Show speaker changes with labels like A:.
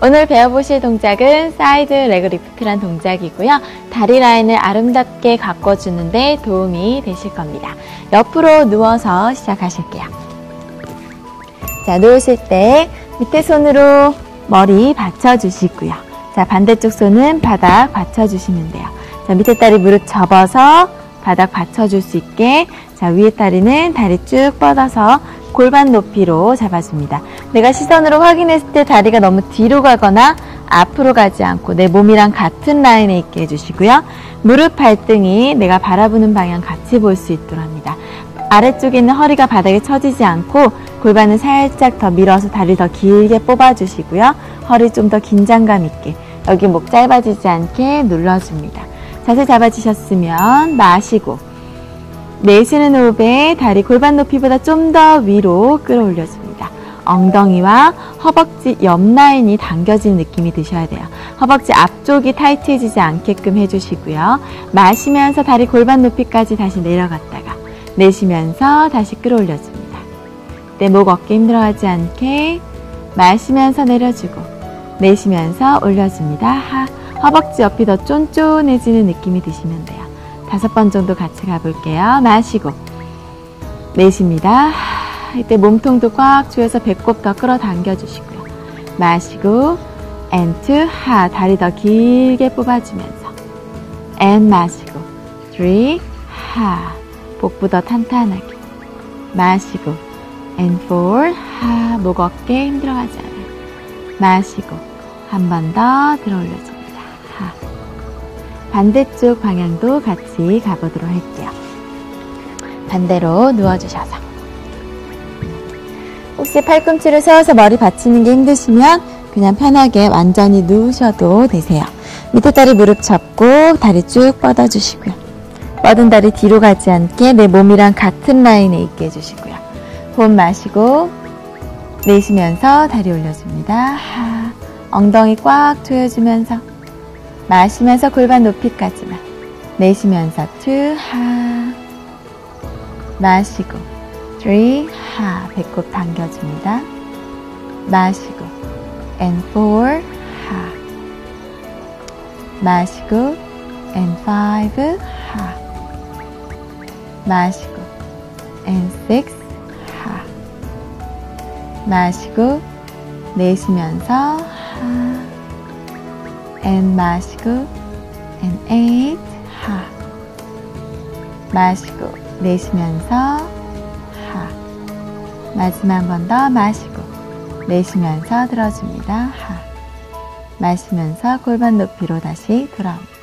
A: 오늘 배워보실 동작은 Side Leg Lift란 동작이고요. 다리 라인을 아름답게 가꿔주는데 도움이 되실 겁니다. 옆으로 누워서 시작하실게요. 자, 누우실 때 밑에 손으로 머리 받쳐주시고요. 자, 반대쪽 손은 바닥 받쳐주시면 돼요. 자, 밑에 다리 무릎 접어서 바닥 받쳐줄 수 있게 자, 위에 다리는 다리 쭉 뻗어서 골반 높이로 잡아줍니다. 내가 시선으로 확인했을 때 다리가 너무 뒤로 가거나 앞으로 가지 않고 내 몸이랑 같은 라인에 있게 해주시고요. 무릎 발등이 내가 바라보는 방향 같이 볼 수 있도록 합니다. 아래쪽에 있는 허리가 바닥에 처지지 않고 골반을 살짝 더 밀어서 다리 더 길게 뽑아주시고요. 허리 좀 더 긴장감 있게 여기 목 짧아지지 않게 눌러줍니다. 자세 잡아주셨으면 마시고 내쉬는 호흡에 다리 골반 높이보다 좀 더 위로 끌어올려줍니다. 엉덩이와 허벅지 옆 라인이 당겨지는 느낌이 드셔야 돼요. 허벅지 앞쪽이 타이트해지지 않게끔 해주시고요. 마시면서 다리 골반 높이까지 다시 내려갔다가 내쉬면서 다시 끌어올려줍니다. 내 목 어깨 힘들어하지 않게 마시면서 내려주고 내쉬면서 올려줍니다. 하, 허벅지 옆이 더 쫀쫀해지는 느낌이 드시면 돼요. 다섯 번 정도 같이 가볼게요. 마시고 내쉽니다. 이때 몸통도 꽉 조여서 배꼽 더 끌어당겨 주시고요. 마시고 and 하 다리 더 길게 뽑아주면서 and 마시고 three 하 복부 더 탄탄하게 마시고 and four 하목 어깨 힘들어하지 않아요. 마시고 한 번 더 들어 올려줍니다. 하 반대쪽 방향도 같이 가보도록 할게요. 반대로 누워주셔서 혹시 팔꿈치를 세워서 머리 받치는 게 힘드시면 그냥 편하게 완전히 누우셔도 되세요. 밑에 다리 무릎 접고 다리 쭉 뻗어주시고요. 뻗은 다리 뒤로 가지 않게 내 몸이랑 같은 라인에 있게 해주시고요. 호흡 마시고 내쉬면서 다리 올려줍니다. 하, 엉덩이 꽉 조여주면서 마시면서 골반 높이까지만 내쉬면서 투하 마시고 three 하 배꼽 당겨줍니다. 마시고 and four 하 마시고 and five 하 마시고 and six 하 마시고 내쉬면서 하 and 마시고 and eight 하 마시고 내쉬면서 하 마지막 한번더 마시고 내쉬면서 들어줍니다. 하 마시면서 골반 높이로 다시 돌아옵니다.